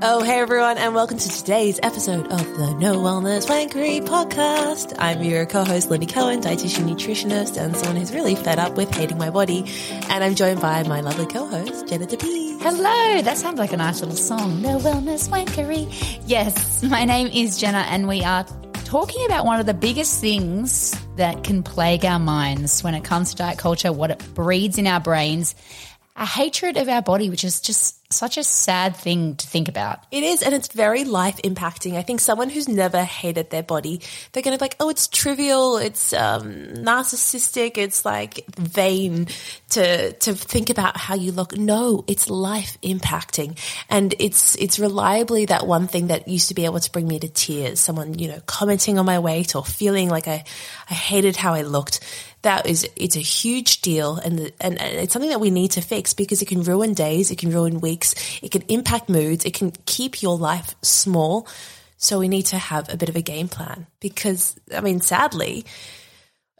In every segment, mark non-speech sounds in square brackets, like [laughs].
Oh, hey everyone, and welcome to today's episode of the No Wellness Wankery podcast. I'm your co-host, Lyndi Cohen, dietitian nutritionist, and someone who's really fed up with hating my body. And I'm joined by my lovely co-host, Jenna DePee. Hello, that sounds like a nice little song. No Wellness Wankery. Yes, my name is Jenna, and we are talking about one of the biggest things that can plague our minds when it comes to diet culture, what it breeds in our brains, a hatred of our body, which is just such a sad thing to think about. It is, and it's very life impacting. I think someone who's never hated their body, they're going to be like, oh, it's trivial, it's um, narcissistic, it's like vain to to think about how you look. No, it's life impacting, and it's it's reliably that one thing that used to be able to bring me to tears. Someone you know commenting on my weight or feeling like I I hated how I looked that is it's a huge deal and, and it's something that we need to fix because it can ruin days, it can ruin weeks, it can impact moods, it can keep your life small. So we need to have a bit of a game plan because I mean sadly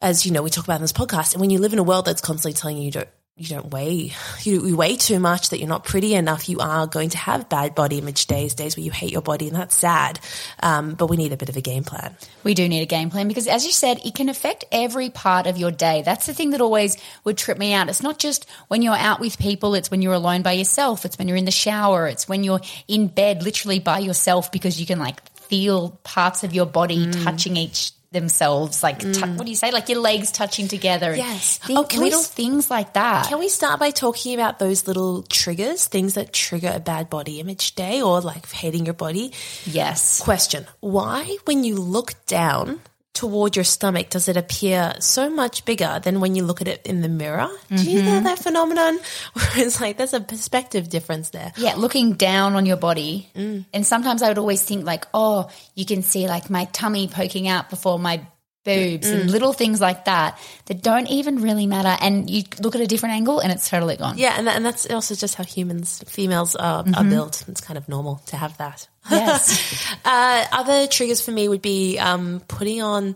as you know we talk about in this podcast and when you live in a world that's constantly telling you you don't you don't weigh, you, you, weigh too much, that you're not pretty enough, you are going to have bad body image days, days where you hate your body, and that's sad. Um, but we need a bit of a game plan. We do need a game plan because, as you said, it can affect every part of your day. That's the thing that always would trip me out. It's not just when you're out with people, it's when you're alone by yourself, it's when you're in the shower, it's when you're in bed literally by yourself because you can like feel parts of your body mm. touching each themselves, like mm. t- what do you say? Like your legs touching together. Yes. oh, little we, things like that. Can we start by talking about those little triggers, things that trigger a bad body image day or like hating your body? Yes. Question: Why, when you look down, toward your stomach does it appear so much bigger than when you look at it in the mirror? Mm-hmm. Do you know mm-hmm. that phenomenon? [laughs] Where it's like there's a perspective difference there. Yeah, looking down on your body. Mm. And sometimes I would always think like, oh, you can see like my tummy poking out before my boobs mm. and little things like that that don't even really matter. And you look at a different angle and it's totally gone. Yeah, and, that, and that's also just how humans, females are, mm-hmm. are built. It's kind of normal to have that. Yes. [laughs] uh, other triggers for me would be um, putting on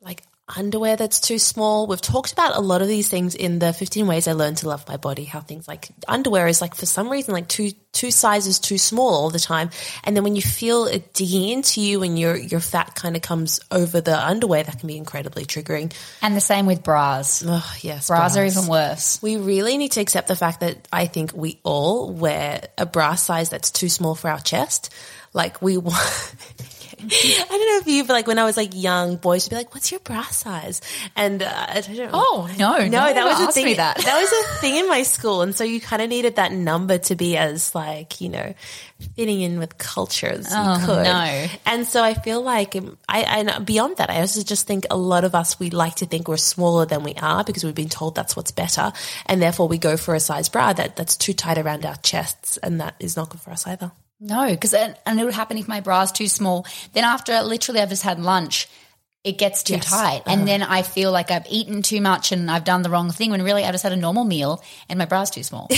like underwear that's too small. We've talked about a lot of these things in the 15 ways I learned to love my body, how things like underwear is like for some reason like two two sizes too small all the time. And then when you feel it digging into you and your your fat kind of comes over the underwear, that can be incredibly triggering. And the same with bras. Oh, yes. Bras, bras are even worse. We really need to accept the fact that I think we all wear a bra size that's too small for our chest. Like we [laughs] want I don't know if you but like when I was like young, boys would be like, "What's your bra size?" And uh, I don't know. Oh no, no, no that was a thing. That. that was a thing in my school, and so you kind of needed that number to be as like you know fitting in with culture as oh, you could. No, and so I feel like um, I, I beyond that, I also just think a lot of us we like to think we're smaller than we are because we've been told that's what's better, and therefore we go for a size bra that that's too tight around our chests, and that is not good for us either. No, because and it would happen if my bra is too small. Then after literally I've just had lunch, it gets too yes. tight, and uh-huh. then I feel like I've eaten too much and I've done the wrong thing. When really I just had a normal meal and my bra's too small. [laughs]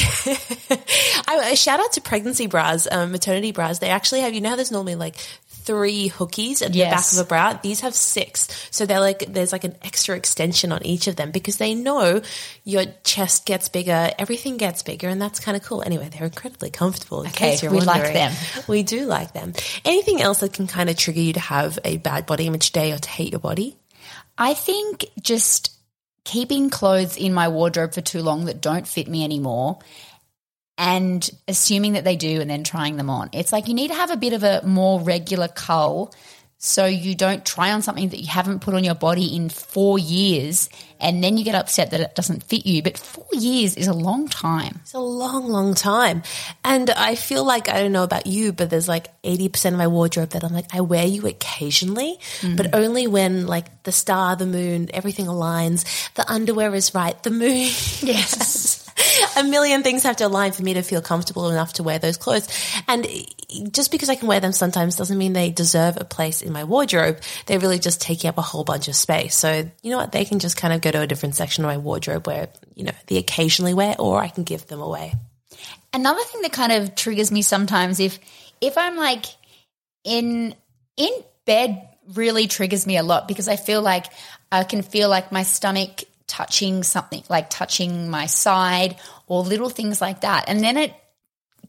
I, shout out to pregnancy bras, um, maternity bras. They actually have you know how there's normally like three hookies at yes. the back of a bra. These have six. So they're like, there's like an extra extension on each of them because they know your chest gets bigger, everything gets bigger, and that's kind of cool. Anyway, they're incredibly comfortable. okay, we wondering. like them. We do like them. Anything else that can kind of trigger you to have a bad body image day or to hate your body? I think just keeping clothes in my wardrobe for too long that don't fit me anymore and assuming that they do and then trying them on. It's like you need to have a bit of a more regular cull so you don't try on something that you haven't put on your body in four years and then you get upset that it doesn't fit you. But four years is a long time. It's a long, long time. And I feel like, I don't know about you, but there's like 80% of my wardrobe that I'm like, I wear you occasionally, mm-hmm. but only when like the star, the moon, everything aligns, the underwear is right, the moon. Yes. [laughs] [laughs] a million things have to align for me to feel comfortable enough to wear those clothes. And just because I can wear them sometimes doesn't mean they deserve a place in my wardrobe. They're really just taking up a whole bunch of space. So, you know what? They can just kind of go to a different section of my wardrobe where, you know, they occasionally wear or I can give them away. Another thing that kind of triggers me sometimes if if I'm like in in bed really triggers me a lot because I feel like I can feel like my stomach touching something like touching my side or little things like that. And then it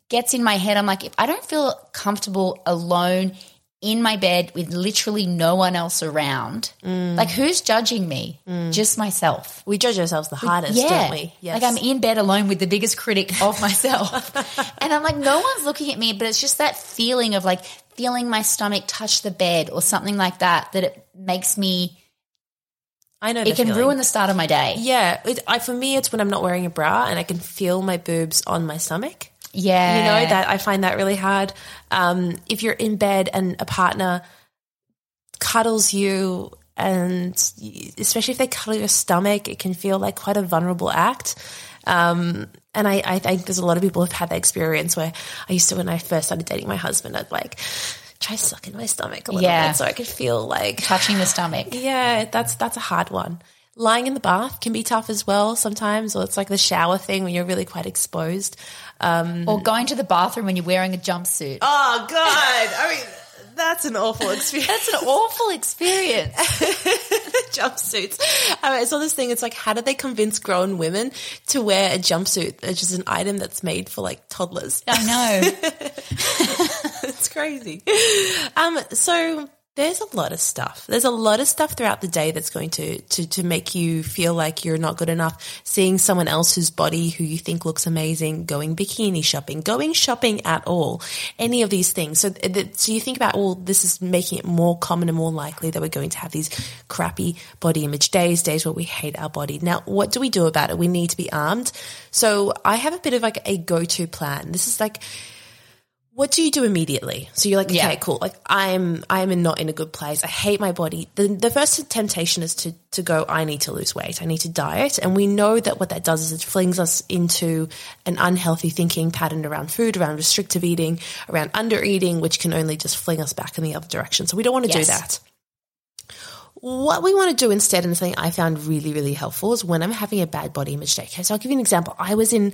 gets in my head. I'm like, if I don't feel comfortable alone in my bed with literally no one else around, mm. like who's judging me? Mm. Just myself. We judge ourselves the hardest, Yeah. don't we? Like I'm in bed alone with the biggest critic of myself. [laughs] and I'm like, no one's looking at me, but it's just that feeling of like feeling my stomach touch the bed or something like that, that it makes me, I know it can feeling. ruin the start of my day. Yeah, it, I, for me, it's when I'm not wearing a bra and I can feel my boobs on my stomach. Yeah. You know that I find that really hard. Um, if you're in bed and a partner cuddles you, and especially if they cuddle your stomach, it can feel like quite a vulnerable act. Um, and I, I think there's a lot of people who've had that experience where I used to, when I first started dating my husband, I'd like try sucking my stomach a little Yeah. bit so I could feel like touching the [sighs] stomach. yeah, that's that's a hard one. Lying in the bath can be tough as well sometimes, or it's like the shower thing when you're really quite exposed. Um, or going to the bathroom when you're wearing a jumpsuit. Oh God! I mean, that's an awful experience. That's an awful experience. [laughs] [laughs] jumpsuits. Um, I saw this thing. It's like, how do they convince grown women to wear a jumpsuit, which is an item that's made for like toddlers? I know. [laughs] it's crazy. Um, so there's a lot of stuff. There's a lot of stuff throughout the day that's going to, to, to make you feel like you're not good enough. Seeing someone else's body who you think looks amazing, going bikini shopping, going shopping at all, any of these things. So, so you think about, well, this is making it more common and more likely that we're going to have these crappy body image days, days where we hate our body. Now, what do we do about it? We need to be armed. So I have a bit of like a go-to plan. This is like, what do you do immediately? So you're like, okay, Yeah. cool. Like I'm, I'm in not in a good place. I hate my body. The, the first temptation is to, to go, I need to lose weight. I need to diet. And we know that what that does is it flings us into an unhealthy thinking pattern around food, around restrictive eating, around under eating, which can only just fling us back in the other direction. So we don't want to do that. What we want to do instead, and something I found really, really helpful, is when I'm having a bad body image day. Okay, so I'll give you an example. I was in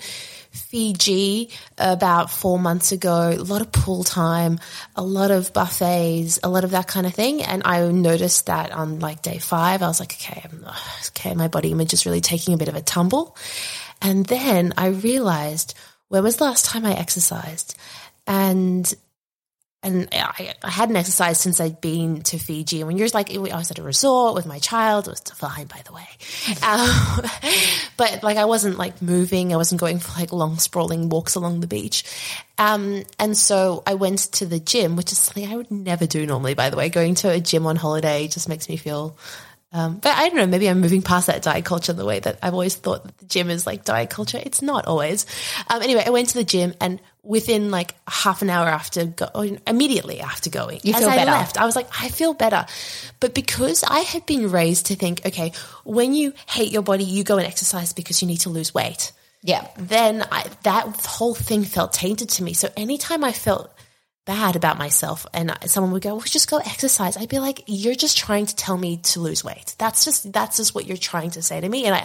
Fiji about four months ago, a lot of pool time, a lot of buffets, a lot of that kind of thing. And I noticed that on like day five, I was like, okay, I'm, okay, my body image is really taking a bit of a tumble. And then I realized when was the last time I exercised? And and I, I hadn't exercised since I'd been to Fiji. And when you're like, I was at a resort with my child, it was fine, by the way. Um, [laughs] but like, I wasn't like moving. I wasn't going for like long sprawling walks along the beach. Um, and so I went to the gym, which is something I would never do normally, by the way. Going to a gym on holiday just makes me feel um, but I don't know, maybe I'm moving past that diet culture the way that I've always thought that the gym is like diet culture. It's not always. Um, anyway, I went to the gym and within like half an hour after go, immediately after going, You as feel I better. left, I was like, I feel better. But because I had been raised to think, okay, when you hate your body, you go and exercise because you need to lose weight Yeah. then I, that whole thing felt tainted to me. So anytime I felt bad about myself and someone would go, well, just go exercise. I'd be like, you're just trying to tell me to lose weight. That's just, that's just what you're trying to say to me. And I,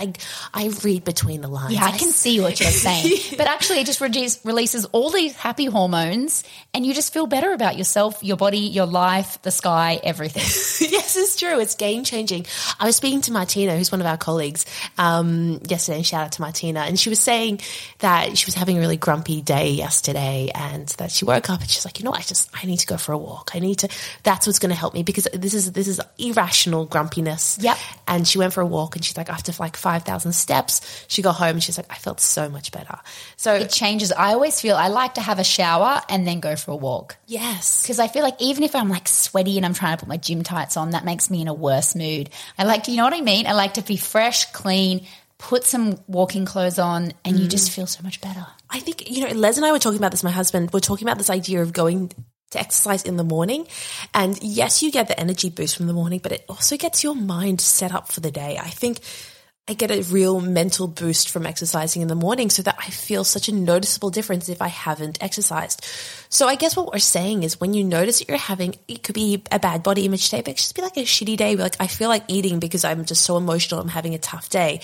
I, I read between the lines. Yeah, I can see what you're saying. [laughs] but actually, it just reduce, releases all these happy hormones, and you just feel better about yourself, your body, your life, the sky, everything. [laughs] yes, it's true. It's game changing. I was speaking to Martina, who's one of our colleagues, um, yesterday. And shout out to Martina, and she was saying that she was having a really grumpy day yesterday, and that she woke up and she's like, you know, I just I need to go for a walk. I need to. That's what's going to help me because this is this is irrational grumpiness. Yep. And she went for a walk, and she's like, after like five thousand steps, she got home and she's like, I felt so much better. So It changes. I always feel I like to have a shower and then go for a walk. yes, Because I feel like even if I'm like sweaty and I'm trying to put my gym tights on, that makes me in a worse mood. I like to, you know what I mean? I like to be fresh, clean, put some walking clothes on, and you just mm. feel so much better. I think, you know, Les and I were talking about this, my husband, we're talking about this idea of going to exercise in the morning. And yes, you get the energy boost from the morning, but it also gets your mind set up for the day. I think I get a real mental boost from exercising in the morning so that I feel such a noticeable difference if I haven't exercised. So I guess what we're saying is when you notice that you're having, it could be a bad body image day, but it should just be like a shitty day. Like I feel like eating because I'm just so emotional. I'm having a tough day.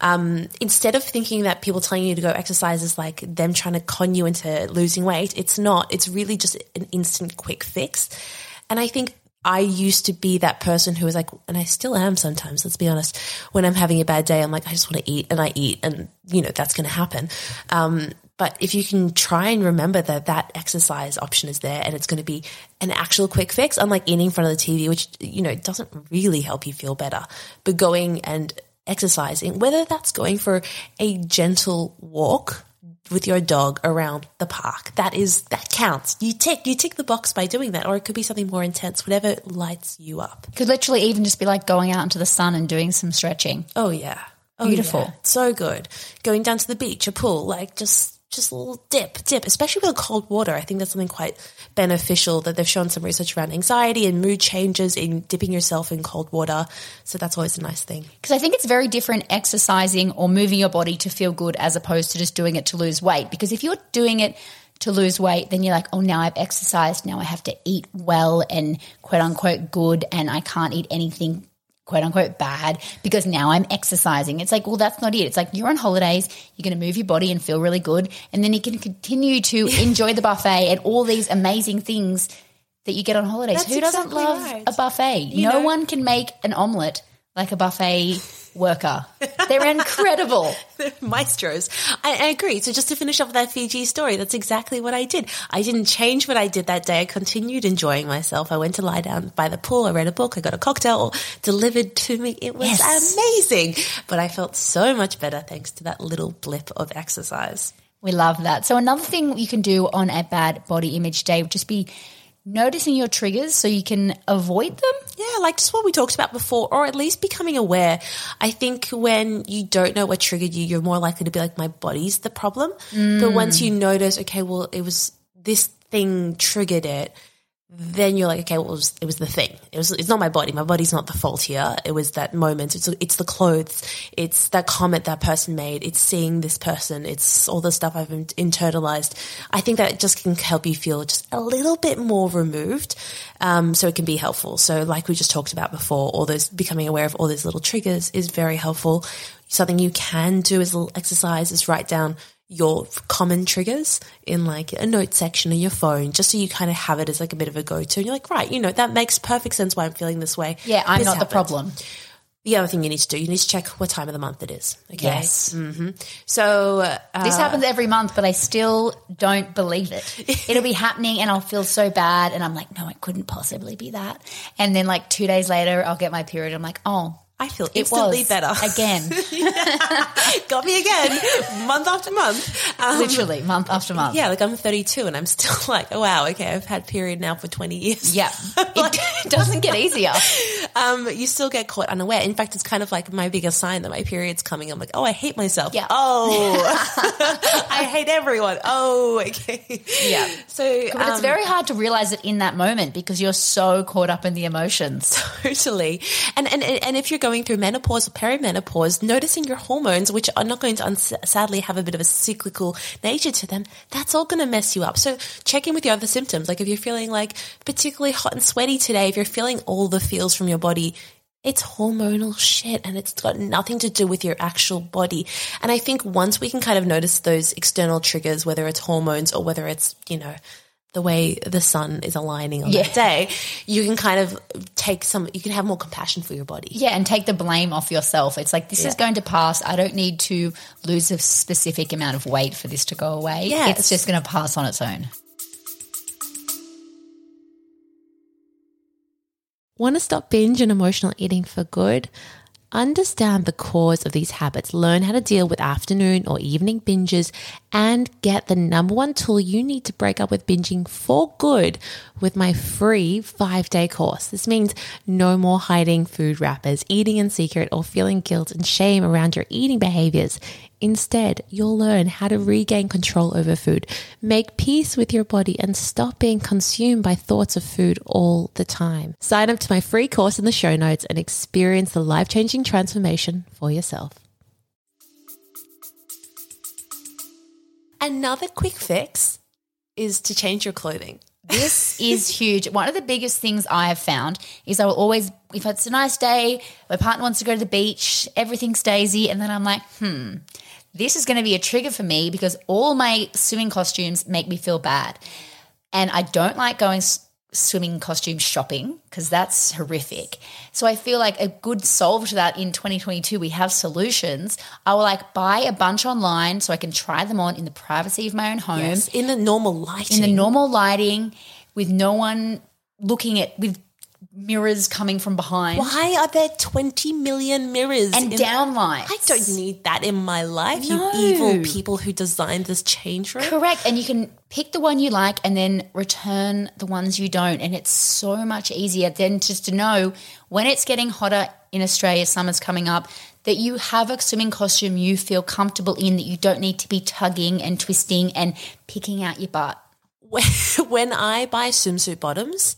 Um, instead of thinking that people telling you to go exercise is like them trying to con you into losing weight, it's not. It's really just an instant quick fix. And I think I used to be that person who was like, and I still am sometimes, let's be honest. When I'm having a bad day, I'm like, I just want to eat and I eat and, you know, that's going to happen. Um, But if you can try and remember that that exercise option is there and it's going to be an actual quick fix, unlike eating in front of the TV, which, you know, doesn't really help you feel better, but going and exercising, whether that's going for a gentle walk with your dog around the park, that is, that counts. You tick, you tick the box by doing that, or it could be something more intense, whatever lights you up. Could literally even just be like going out into the sun and doing some stretching. Oh yeah. Oh, Beautiful. yeah. So good. Going down to the beach, a pool, like just just a little dip, dip, especially with cold water. I think that's something quite beneficial that they've shown some research around anxiety and mood changes in dipping yourself in cold water. So that's always a nice thing. Because I think it's very different exercising or moving your body to feel good as opposed to just doing it to lose weight. Because if you're doing it to lose weight, then you're like, oh, now I've exercised. Now I have to eat well and quote unquote good, and I can't eat anything quote unquote bad because now I'm exercising. It's like, well, that's not it. It's like you're on holidays, you're going to move your body and feel really good. And then you can continue to enjoy the buffet and all these amazing things that you get on holidays. That's Who doesn't love right. a buffet? You no know- one can make an omelette like a buffet worker. They're incredible. [laughs] Maestros. I, I agree. So just to finish off that Fiji story, that's exactly what I did. I didn't change what I did that day. I continued enjoying myself. I went to lie down by the pool. I read a book. I got a cocktail delivered to me. It was Yes. amazing. But I felt so much better thanks to that little blip of exercise. We love that. So another thing you can do on a bad body image day would just be noticing your triggers so you can avoid them. Yeah, like just what we talked about before, or at least becoming aware. I think when you don't know what triggered you, you're more likely to be like, my body's the problem. But once mm. you notice, okay, well, it was this thing triggered it, then you're like, okay, well, it was, it was the thing. It was, it's not my body. My body's not the fault here. It was that moment. It's, it's the clothes. It's that comment that person made. It's seeing this person. It's all the stuff I've internalized. I think that just can help you feel just a little bit more removed. Um, so it can be helpful. So like we just talked about before, all those becoming aware of all those little triggers is very helpful. Something you can do as a little exercise is write down your common triggers in like a note section of your phone, just so you kind of have it as like a bit of a go-to. And you're like, right, you know, that makes perfect sense why I'm feeling this way. Yeah, I'm This not the problem. The other thing you need to do, you need to check what time of the month it is. Okay. Yes. So, uh, This happens every month, but I still don't believe it. [laughs] It'll be happening and I'll feel so bad. And I'm like, no, it couldn't possibly be that. And then, like, two days later, I'll get my period. I'm like, oh, I feel it instantly better. again, [laughs] Got me again, month after month. Um, literally month after month. yeah, like I'm 32 and I'm still [laughs] like, oh wow, okay, I've had period now for 20 years. Yeah. [laughs] It doesn't get easier. um, you still get caught unaware. In fact, it's kind of like my biggest sign that my period's coming. I'm like, oh, I hate myself. Yeah. Oh, I hate everyone. Oh, okay. Yeah. So, But it's um, very hard to realize it in that moment because you're so caught up in the emotions. Totally. And, and and if you're going through menopause or perimenopause, noticing your hormones, which are not going to uns- sadly have a bit of a cyclical nature to them, that's all going to mess you up. So check in with your other symptoms. Like if you're feeling like particularly hot and sweaty today, if you're feeling all the feels from your body, it's hormonal shit and it's got nothing to do with your actual body. And I think once we can kind of notice those external triggers, whether it's hormones or whether it's, you know, the way the sun is aligning on Yeah. that day, you can kind of take some, you can have more compassion for your body. Yeah, and take the blame off yourself. It's like, this is going to pass. I don't need to lose a specific amount of weight for this to go away. Yes. It's just going to pass on its own. Want to stop binge and emotional eating for good? Understand the cause of these habits, learn how to deal with afternoon or evening binges, and get the number one tool you need to break up with binging for good with my free five day course. This means no more hiding food wrappers, eating in secret, or feeling guilt and shame around your eating behaviors. Instead, you'll learn how to regain control over food, make peace with your body, and stop being consumed by thoughts of food all the time. Sign up to my free course in the show notes and experience the life changing transformation for yourself. Another quick fix is to change your clothing. This [laughs] is huge. One of the biggest things I have found is I will always, if it's a nice day, my partner wants to go to the beach, everything's daisy, and then I'm like, hmm, this is going to be a trigger for me because all my swimming costumes make me feel bad. And I don't like going s- swimming costume shopping because that's horrific. So I feel like a good solve to that in 2022, we have solutions. I will like buy a bunch online so I can try them on in the privacy of my own home, Yes, in the normal lighting. in the normal lighting, with no one looking at with mirrors coming from behind Why are there 20 million mirrors? and downlights. I don't need that in my life, No. you evil people who designed this change room. Correct. And you can pick the one you like and then return the ones you don't. And it's so much easier than just to know when it's getting hotter in Australia, summer's coming up, that you have a swimming costume you feel comfortable in, that you don't need to be tugging and twisting and picking out your butt. [laughs] when I buy swimsuit bottoms,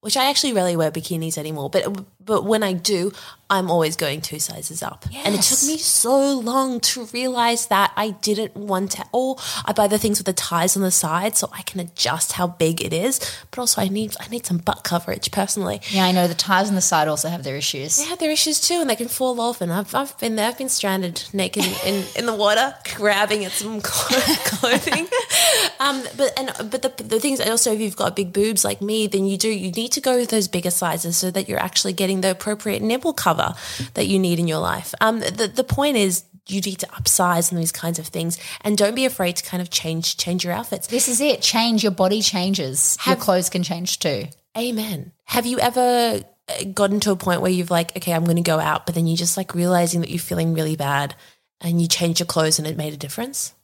which I actually rarely wear bikinis anymore, but but when I do, I'm always going two sizes up. And it took me so long to realize that I didn't want to. Or I buy the things with the ties on the side so I can adjust how big it is. But also, I need I need some butt coverage personally. Yeah, I know the ties on the side also have their issues. They have their issues too, and they can fall off. And I've, I've been there. I've been stranded naked in, in the water, grabbing at some [laughs] clothing. [laughs] um, but and but the the things also, if you've got big boobs like me, then you do you need to go with those bigger sizes so that you're actually getting the appropriate nipple cover that you need in your life. Um, the the point is. You need to upsize and these kinds of things, and don't be afraid to kind of change change your outfits. This is it. Change your body changes. your clothes can change too. Amen. Have you ever uh, gotten to a point where you've like, okay, I'm going to go out, but then you just like realizing that you're feeling really bad and you change your clothes and it made a difference?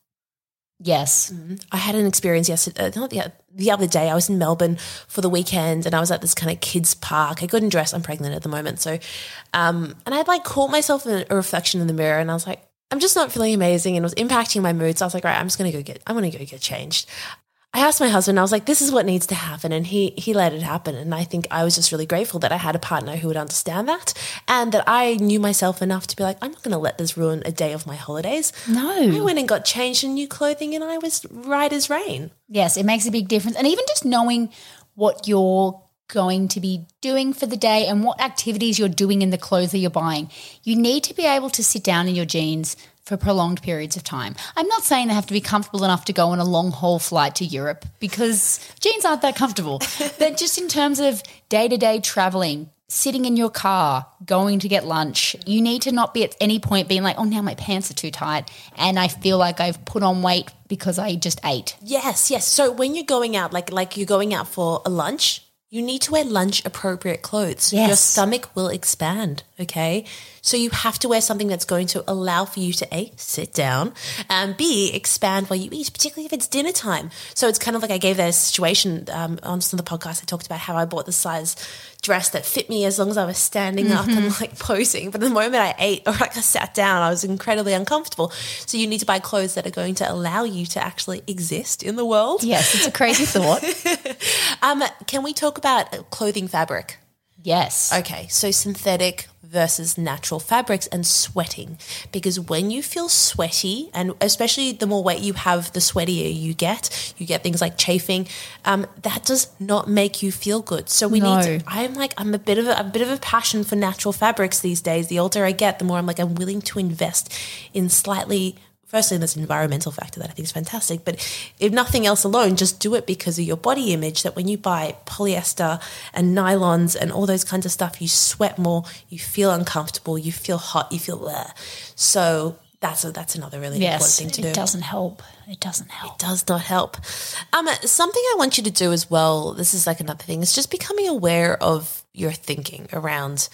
Yes. I had an experience yesterday, uh, not the, the other day. I was in Melbourne for the weekend and I was at this kind of kids park. I couldn't dress. I'm pregnant at the moment. So, um, and I'd like caught myself in a reflection in the mirror and I was like, I'm just not feeling amazing and it was impacting my mood. So I was like, right, I'm just going to go get, I'm going to go get changed. I asked my husband, I was like, this is what needs to happen. And he, he let it happen. And I think I was just really grateful that I had a partner who would understand that and that I knew myself enough to be like, I'm not going to let this ruin a day of my holidays. No. I went and got changed in new clothing and I was right as rain. Yes, it makes a big difference. And even just knowing what you're going to be doing for the day and what activities you're doing in the clothes that you're buying, you need to be able to sit down in your jeans for prolonged periods of time. I'm not saying they have to be comfortable enough to go on a long haul flight to Europe because jeans aren't that comfortable. [laughs] but just in terms of day to day traveling, sitting in your car, going to get lunch, you need to not be at any point being like, oh, now my pants are too tight and I feel like I've put on weight because I just ate. Yes, yes. So when you're going out, like like you're going out for a lunch, you need to wear lunch appropriate clothes. Yes. Your stomach will expand, okay? So you have to wear something that's going to allow for you to A, sit down, and B, expand while you eat, particularly if it's dinner time. So it's kind of like I gave that situation um, on some of the podcasts. I talked about how I bought the size dress that fit me as long as I was standing up and like [laughs] posing. But the moment I ate or like I sat down, I was incredibly uncomfortable. So you need to buy clothes that are going to allow you to actually exist in the world. Yes, it's a crazy [laughs] thought. Um, can we talk about clothing fabric? Yes. Okay, so synthetic versus natural fabrics and sweating. Because when you feel sweaty, and especially the more weight you have, the sweatier you get, you get things like chafing. Um, that does not make you feel good. So we No. need to. I'm like I'm a bit of a, a bit of a passion for natural fabrics these days. The older I get, the more I'm like I'm willing to invest in slightly. Firstly, this environmental factor that I think is fantastic, but if nothing else alone, just do it because of your body image. That when you buy polyester and nylons and all those kinds of stuff, you sweat more, you feel uncomfortable, you feel hot, you feel there. So that's a, that's another really important thing to do It doesn't help. It doesn't help. It does not help. Um, something I want you to do as well. This is like another thing. Is just becoming aware of your thinking around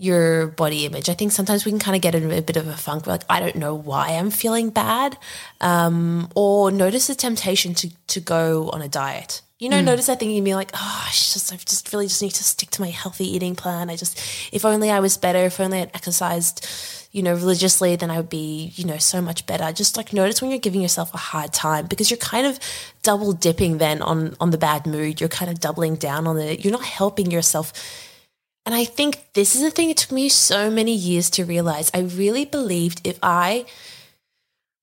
your body image. I think sometimes we can kind of get in a bit of a funk. We're like, I don't know why I'm feeling bad, um, or notice the temptation to to go on a diet. You know, notice that thing and be like, oh, just, I just really just need to stick to my healthy eating plan. I just, if only I was better, if only I'd exercised, you know, religiously, then I would be, you know, so much better. Just like notice when you're giving yourself a hard time because you're kind of double dipping then on on the bad mood. You're kind of doubling down on it. You're not helping yourself. And I think this is the thing it took me so many years to realize. I really believed if I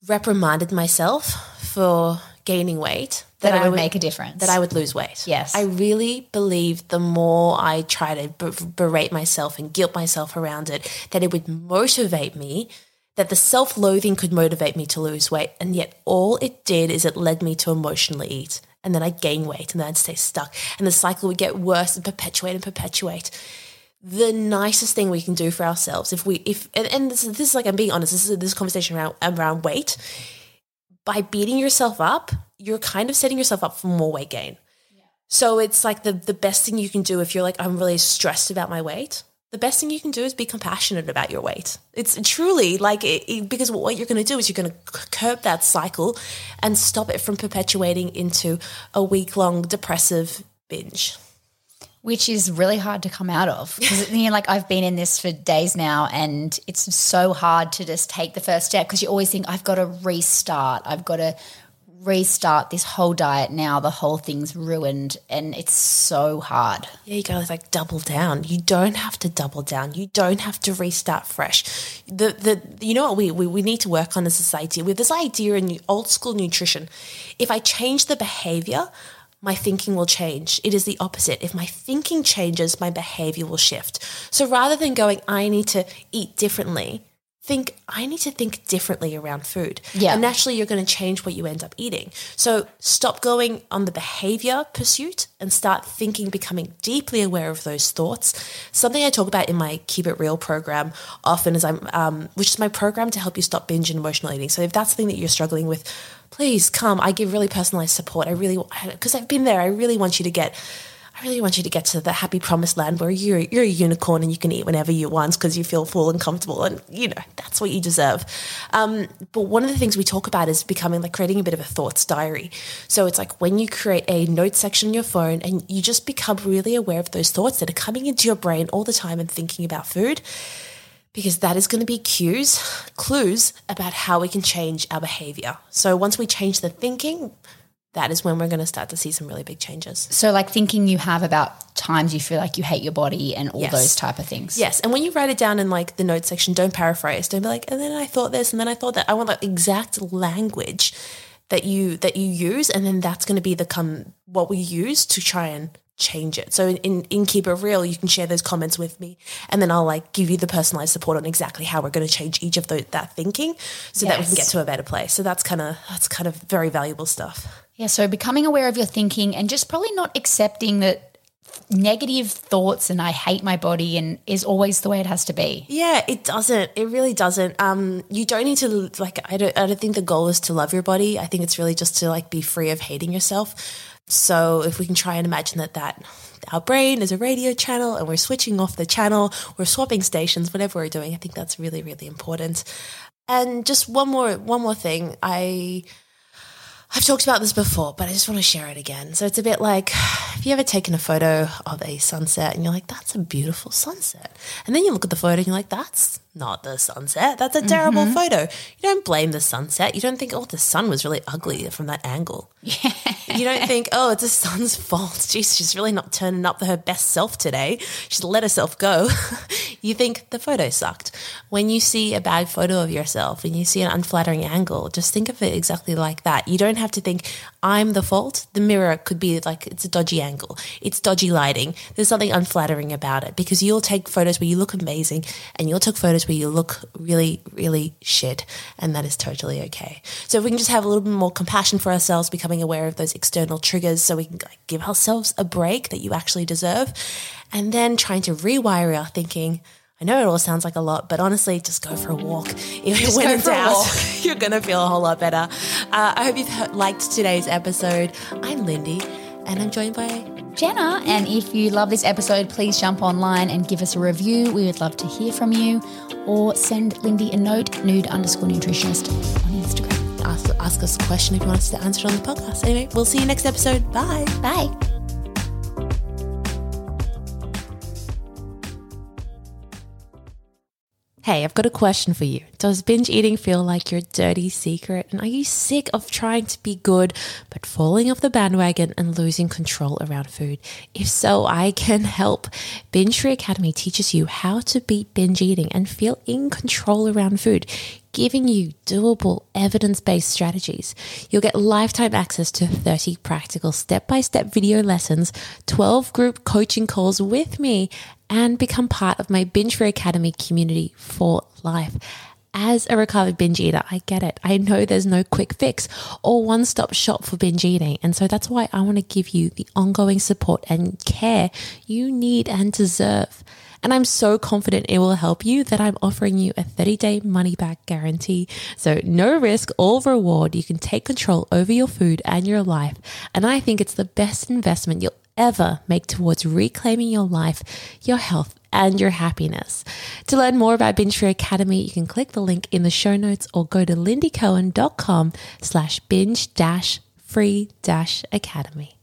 reprimanded myself for gaining weight, That it I would make a difference. that I would lose weight. Yes. I really believed the more I try to b- berate myself and guilt myself around it, that it would motivate me, that the self loathing could motivate me to lose weight. And yet all it did is it led me to emotionally eat. and then I'd gain weight and then I'd stay stuck. And the cycle would get worse and perpetuate and perpetuate. The nicest thing we can do for ourselves, if we, if, and, and this, is, this is like, I'm being honest, this is this conversation around, around weight. By beating yourself up, you're kind of setting yourself up for more weight gain. So it's like the, the best thing you can do if you're like, I'm really stressed about my weight the best thing you can do is be compassionate about your weight. It's truly like it, it, because what you're going to do is you're going to curb that cycle and stop it from perpetuating into a week long depressive binge. Which is really hard to come out of. Because, you know, like I've been in this for days now and it's so hard to just take the first step because you always think, I've got to restart. I've got to restart this whole diet now. The whole thing's ruined and it's so hard. Yeah, you gotta like double down. You don't have to double down. You don't have to restart fresh. The the you know what we, we, we need to work on as a society with this idea in old school nutrition. If I change the behavior, my thinking will change. It is the opposite. If my thinking changes, my behavior will shift. So rather than going, I need to eat differently, think I need to think differently around food. Yeah. And naturally you're going to change what you end up eating. So stop going on the behavior pursuit and start thinking, becoming deeply aware of those thoughts. Something I talk about in my Keep It Real program often is I'm, um, which is my program to help you stop binge and emotional eating. So if that's something that you're struggling with, please come. I give really personalized support. I really, because I've been there, I really want you to get I really want you to get to the happy promised land where you're you're a unicorn and you can eat whenever you want because you feel full and comfortable and you know that's what you deserve. Um, but one of the things we talk about is becoming like creating a bit of a thoughts diary. So it's like when you create a note section on your phone and you just become really aware of those thoughts that are coming into your brain all the time and thinking about food. Because that is going to be cues, clues about how we can change our behavior. So once we change the thinking, that is when we're going to start to see some really big changes. So, like thinking you have about times you feel like you hate your body and all Yes. those type of things. Yes, and when you write it down in like the note section, don't paraphrase. Don't be like, and then I thought this, and then I thought that. I want the exact language that you that you use, and then that's going to be the come what we use to try and change it. So in, in in Keep It Real, you can share those comments with me, and then I'll like give you the personalized support on exactly how we're going to change each of those that thinking, so that we can get to a better place. So that's kind of that's kind of very valuable stuff. Yeah. So, becoming aware of your thinking and just probably not accepting that negative thoughts and I hate my body and is always the way it has to be. Yeah, it doesn't. It really doesn't. Um, you don't need to like. I don't. I don't think the goal is to love your body. I think it's really just to like be free of hating yourself. So if we can try and imagine that that our brain is a radio channel and we're switching off the channel, we're swapping stations, whatever we're doing. I think that's really really important. And just one more one more thing. I I've talked about this before, but I just want to share it again. So it's a bit like have you ever taken a photo of a sunset and you're like, that's a beautiful sunset. And then you look at the photo and you're like, that's not the sunset. That's a terrible mm-hmm. photo. You don't blame the sunset. You don't think, oh, the sun was really ugly from that angle. Yeah. You don't [laughs] think, oh, it's the sun's [laughs] fault. Jeez, she's really not turning up her best self today. She's let herself go. [laughs] you think the photo sucked. When you see a bad photo of yourself and you see an unflattering angle, just think of it exactly like that. You don't have to think, I'm the fault. The mirror could be like, it's a dodgy angle. It's dodgy lighting. There's something unflattering about it because you'll take photos where you look amazing and you'll take photos where you look really, really shit. And that is totally okay. So if we can just have a little bit more compassion for ourselves, becoming aware of those external triggers so we can give ourselves a break that you actually deserve. And then trying to rewire our thinking. I know it all sounds like a lot, but honestly, just go for a walk. If when go in for a doubt, walk. [laughs] you're going to feel a whole lot better. Uh, I hope you've he- liked today's episode. I'm Lyndi, and I'm joined by Jenna, and if you love this episode, please jump online and give us a review. We would love to hear from you. Or send Lyndi a note, nude underscore nutritionist on Instagram. ask, ask us a question if you want us to answer it on the podcast. Anyway, we'll see you next episode. Bye. Bye. Hey, I've got a question for you. Does binge eating feel like your dirty secret? And are you sick of trying to be good but falling off the bandwagon and losing control around food? If so, I can help. Binge Free Academy teaches you how to beat binge eating and feel in control around food giving you doable evidence based strategies. You'll get lifetime access to 30 practical step by step video lessons, 12 group coaching calls with me, and become part of my Binge Free Academy community for life. as a recovered binge eater, I get it. I know there's no quick fix or one stop shop for binge eating. And so that's why I want to give you the ongoing support and care you need and deserve. And I'm so confident it will help you that I'm offering you a 30 day money back guarantee. So no risk or reward. You can take control over your food and your life. And I think it's the best investment you'll ever make towards reclaiming your life, your health, and your happiness. To learn more about Binge Free Academy, you can click the link in the show notes or go to lyndicohen.com slash binge dash free dash academy.